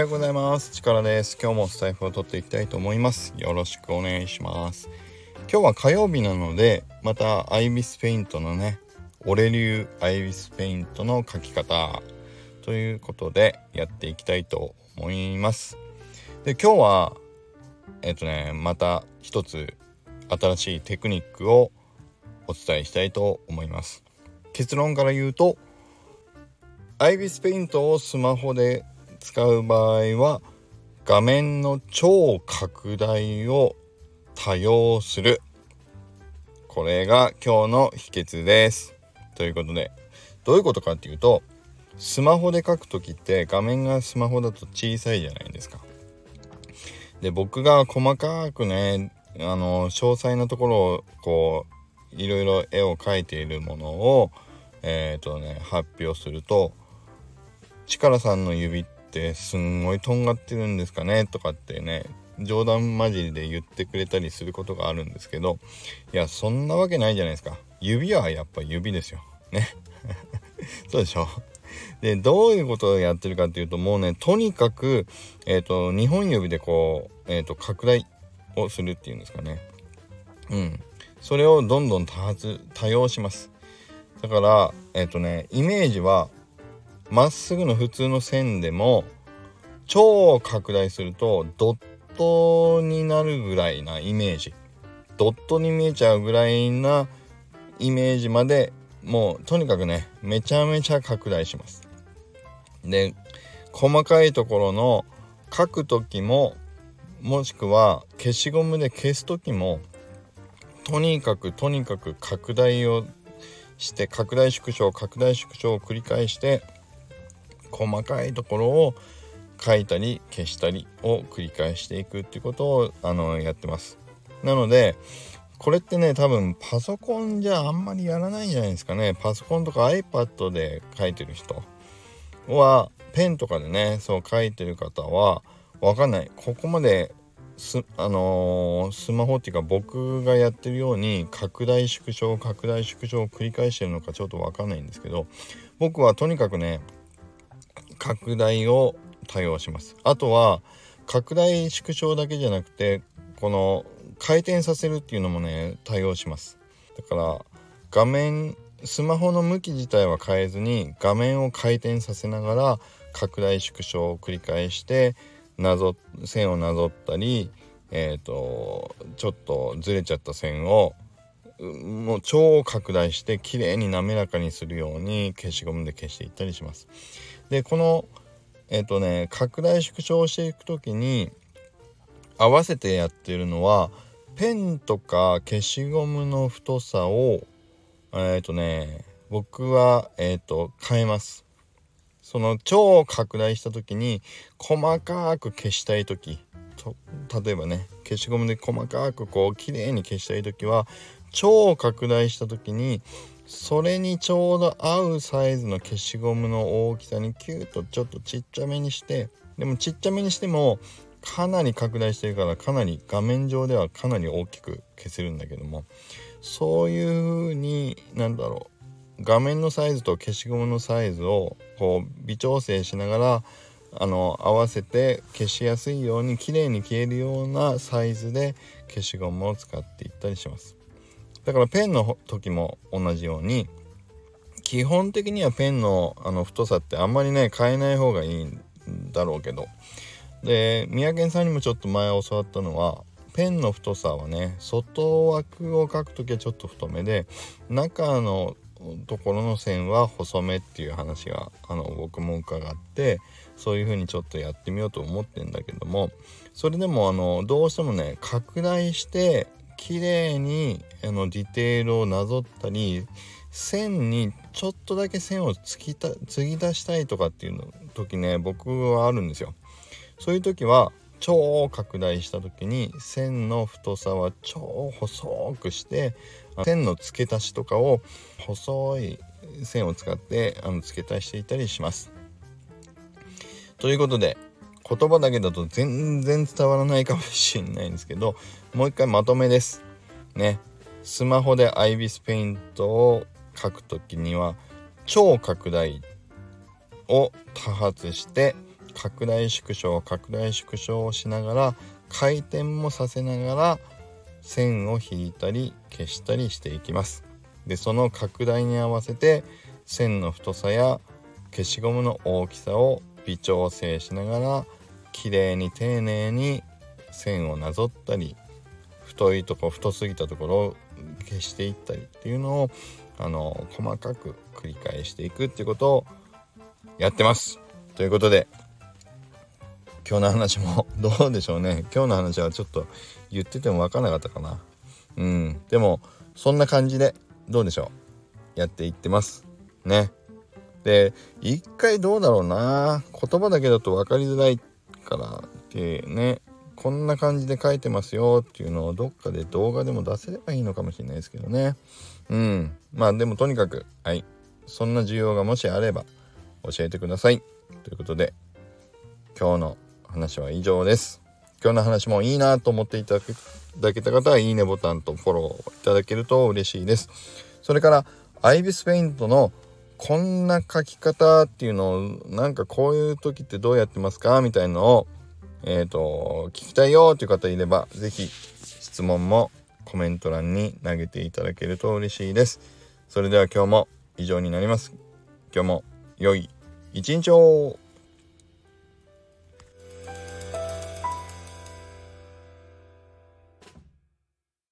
はようございます。力です。今日もスタイフを取っていきたいと思います。よろしくお願いします。今日は火曜日なのでまたアイビスペイントのね俺流アイビスペイントの書き方ということでやっていきたいと思います。で今日はえっ、とねまた一つ新しいテクニックをお伝えしたいと思います。結論から言うとアイビスペイントをスマホで使う場合は画面の超拡大を多用する。これが今日の秘訣です。ということでどういうことかっていうとスマホで書く時って画面がスマホだと小さいじゃないですか。で僕が細かくねあの詳細なところをこういろいろ絵を描いているものをえっ、ー、とね発表すると力さんの指ってってすんごいとんがってるんですかねとかってね冗談交じりで言ってくれたりすることがあるんですけどいやそんなわけないじゃないですか。指はやっぱ指ですよ。ね。そうでしょ。でどういうことをやってるかっていうともうねとにかく、えーと、2本指でこう、えーと、拡大をするっていうんですかね。うん。それをどんどん多発多用します。だからえっ、ー、とねイメージはまっすぐの普通の線でも超拡大するとドットになるぐらいなイメージ。ドットに見えちゃうぐらいなイメージまでもうとにかくねめちゃめちゃ拡大します。で細かいところの書く時ももしくは消しゴムで消す時もとにかくとにかく拡大をして拡大縮小拡大縮小を繰り返して細かいところを書いたり消したりを繰り返していくっていうことをあのやってます。なのでこれってね多分パソコンじゃあんまりやらないんじゃないですかねパソコンとか iPad で書いてる人はペンとかでねそう書いてる方は分かんないここまですあのー、スマホっていうか僕がやってるように拡大縮小拡大縮小を繰り返してるのかちょっと分かんないんですけど僕はとにかくね拡大を多用しますあとは拡大縮小だけじゃなくてこの回転させるっていうのもね対応しますだから画面スマホの向き自体は変えずに画面を回転させながら拡大縮小を繰り返してなぞ線をなぞったりえっ、ー、とちょっとずれちゃった線をもう超拡大して綺麗に滑らかにするように消しゴムで消していったりします。でこのえっ、ー、とね拡大縮小していく時に合わせてやってるのはペンとか消しゴムの太さをえっ、ー、とね僕はえっ、ー、と変えます。その超拡大した時に細かく消したい時例えばね消しゴムで細かくこう綺麗に消したい時は超拡大した時にそれにちょうど合うサイズの消しゴムの大きさにキュッとちょっとちっちゃめにしてでもちっちゃめにしてもかなり拡大してるからかなり画面上ではかなり大きく消せるんだけどもそういう風になんだろう画面のサイズと消しゴムのサイズをこう微調整しながらあの合わせて消しやすいように綺麗に消えるようなサイズで消しゴムを使っていったりします。だからペンの時も同じように基本的にはペンのあの太さってあんまりね変えない方がいいんだろうけど。で三宅さんにもちょっと前教わったのはペンの太さはね外枠を描く時はちょっと太めで中のところの線は細めっていう話があの僕も伺ってそういう風にちょっとやってみようと思ってんだけどもそれでもあのどうしてもね拡大して綺麗にあのディテールをなぞったり線にちょっとだけ線を突きた継ぎ出したいとかっていうの時ね僕はあるんですよ。そういう時は超拡大した時に線の太さは超細くして線の付け足しとかを細い線を使ってあの付け足していたりします。ということで言葉だけだと全然伝わらないかもしれないんですけどもう一回まとめです。ね。スマホでアイビスペイントを書くときには超拡大を多発して拡大縮小拡大縮小をしながら回転もさせながら線を引いたり消したりしていきます。でその拡大に合わせて線の太さや消しゴムの大きさを微調整しながら綺麗に丁寧に線をなぞったり太いとこ太すぎたところを消していったりっていうのをあの細かく繰り返していくっていうことをやってます。ということで今日の話も どうでしょうね。今日の話はちょっと言ってても分からなかったかな。うん。でもそんな感じでどうでしょう。やっていってます。ね。で一回どうだろうな。言葉だけだと分かりづらい。からってねこんな感じで書いてますよっていうのをどっかで動画でも出せればいいのかもしれないですけどね。うん。まあでもとにかくはい。そんな需要がもしあれば教えてください。ということで今日の話は以上です。今日の話もいいなと思っていただけた方はいいねボタンとフォローいただけると嬉しいです。それからアイビスペイントのこんな書き方っていうのをなんかこういう時ってどうやってますかみたいのをえっ、ー、と聞きたいよっていう方いれば是非質問もコメント欄に投げていただけると嬉しいです。それでは今日も以上になります。今日も良い一日を。